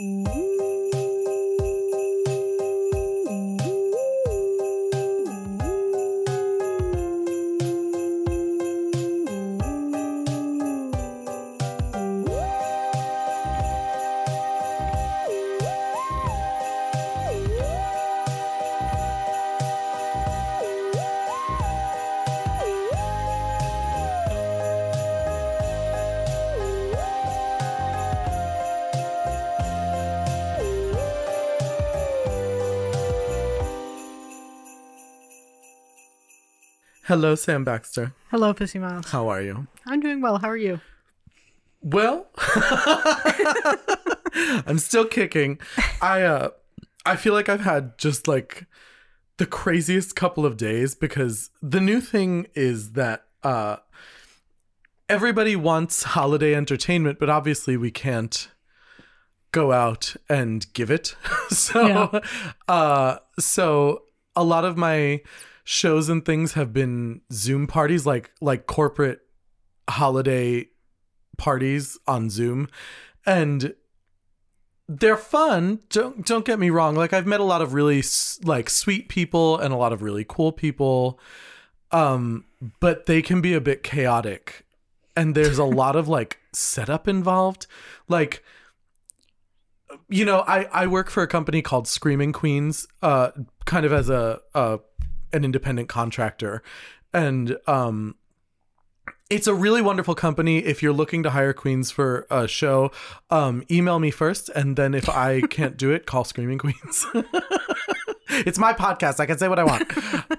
mmm Hello, Sam Baxter. Hello, Pussy Miles. How are you? I'm doing well. How are you? Well, I'm still kicking. I uh I feel like I've had just like the craziest couple of days because the new thing is that uh everybody wants holiday entertainment, but obviously we can't go out and give it. so Yeah. uh so a lot of my shows and things have been Zoom parties like like corporate holiday parties on Zoom. And they're fun don't don't get me wrong. Like I've met a lot of really like sweet people and a lot of really cool people. Um but they can be a bit chaotic. And there's a lot of like setup involved. Like you know i i work for a company called screaming queens uh kind of as a uh an independent contractor. And um it's a really wonderful company. If you're looking to hire queens for a show um email me first. And then if i can't do it call screaming queens. It's my podcast. I can say what i want.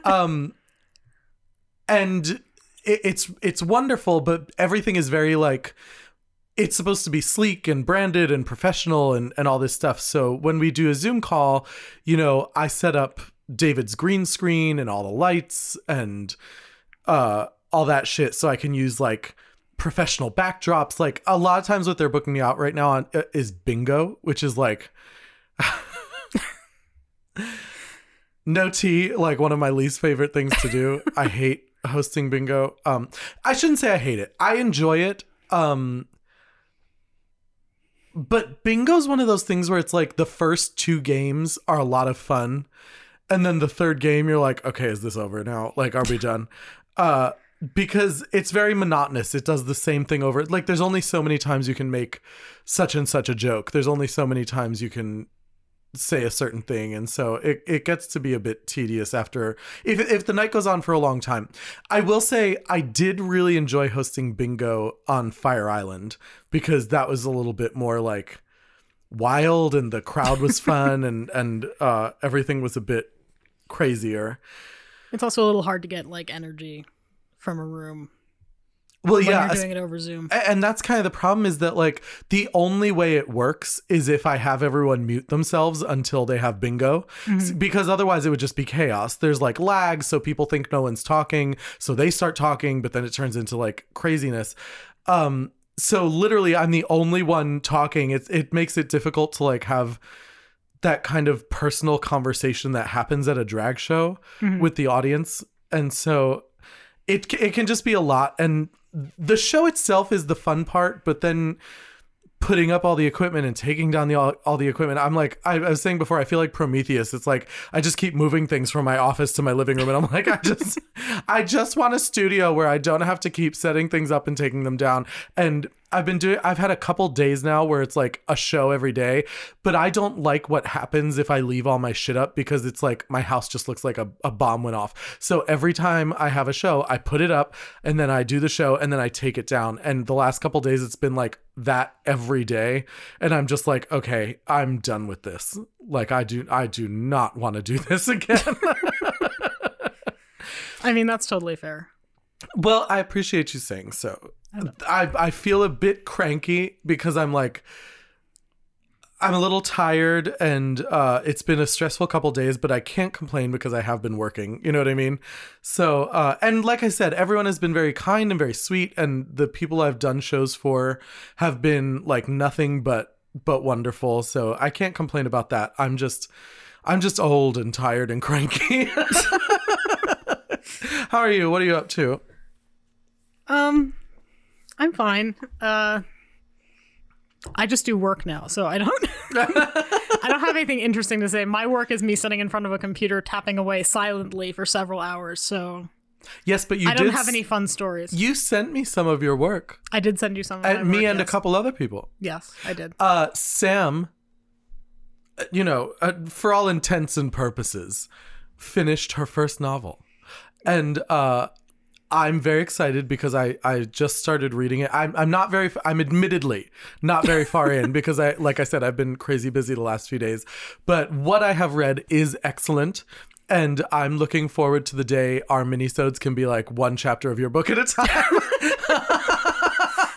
Um and it, it's it's wonderful but everything is very like it's supposed to be sleek and branded and professional and, and all this stuff. So when we do a Zoom call, you know, I set up David's green screen and all the lights and uh all that shit so I can use like professional backdrops. Like a lot of times what they're booking me out right now on uh, is bingo, which is like no tea, like one of my least favorite things to do. I hate hosting bingo. Um I shouldn't say I hate it. I enjoy it. Um but bingo's one of those things where it's like the first two games are a lot of fun and then the third game you're like okay is this over now? Like are we done? Uh because it's very monotonous. It does the same thing over like there's only so many times you can make such and such a joke. There's only so many times you can say a certain thing. And so it, it gets to be a bit tedious after if, if the night goes on for a long time. I will say i did really enjoy hosting bingo on fire island because that was a little bit more like wild and the crowd was fun and and uh everything was a bit crazier. It's also a little hard to get like energy from a room well when yeah you're doing it over Zoom. And that's kind of the problem is that like the only way it works is if i have everyone mute themselves until they have bingo. S- because otherwise it would just be chaos. There's like lag so people think no one's talking so they start talking but then it turns into like craziness. Um so literally i'm the only one talking. It, it makes it difficult to like have that kind of personal conversation that happens at a drag show mm-hmm. with the audience. And so it it can just be a lot. And the show itself is the fun part but then putting up all the equipment and taking down the all, all the equipment i'm like I, I was saying before i feel like prometheus. It's like i just keep moving things from my office to my living room. And i'm like i just i just want a studio where i don't have to keep setting things up and taking them down. And I've been doing I've had a couple days now where it's like a show every day, but I don't like what happens if I leave all my shit up because it's like my house just looks like a, a bomb went off. So every time I have a show, I put it up and then I do the show and then I take it down. And the last couple days it's been like that every day. And I'm just like, okay, I'm done with this. Like I do I do not want to do this again. I mean, that's totally fair. Well, I appreciate you saying so. I I feel a bit cranky because I'm like I'm a little tired and uh it's been a stressful couple days, but I can't complain because I have been working. You know what I mean? So uh and like I said, everyone has been very kind and very sweet and the people I've done shows for have been like nothing but but wonderful. So I can't complain about that. I'm just I'm just old and tired and cranky. How are you? What are you up to? Um, I'm fine. Uh, I just do work now, so I don't. I don't have anything interesting to say. My work is me sitting in front of a computer tapping away silently for several hours. So Yes, but you I don't have s- any fun stories. You sent me some of your work. I did send you some. Of And me work, and a couple other people. Yes, I did. Uh, Sam, uh, you know, uh, for all intents and purposes, finished her first novel. And uh, I'm very excited because I, I just started reading it. I'm, I'm not very, I'm admittedly not very far in because I, like I said, I've been crazy busy the last few days. But what I have read is excellent. And I'm looking forward to the day our minisodes can be like one chapter of your book at a time.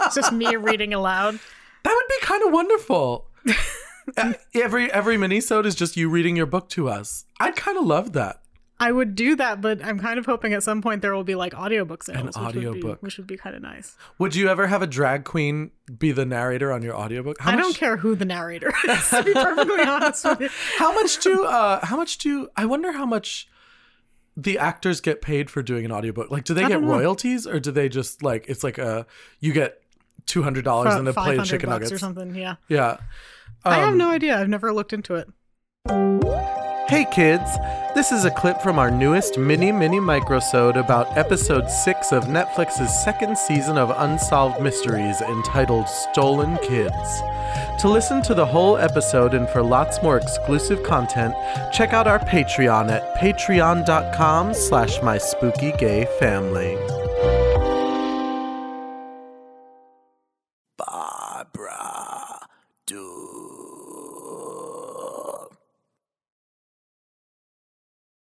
It's just me reading aloud. That would be kind of wonderful. Every every minisode is just you reading your book to us. I'd kind of love that. I would do that, but I'm kind of hoping at some point there will be like audiobook sales. which would be- audiobook. Which would be kind of nice. Would you ever have a drag queen be the narrator on your audiobook? How I much, don't care who the narrator is, to be perfectly honest with you. How much do uh how much do I wonder how much the actors get paid for doing an audiobook? Like do they I get royalties or do they just like it's like a you get two hundred dollars and a plate of chicken nuggets or something. Yeah. Yeah. I have Um, no idea. I've never looked into it. Hey kids, this is a clip from our newest mini mini microsode about episode 6 of Netflix's second season of Unsolved Mysteries entitled Stolen Kids. To listen to the whole episode and for lots more exclusive content, check out our Patreon at patreon.com slash my spooky gay family.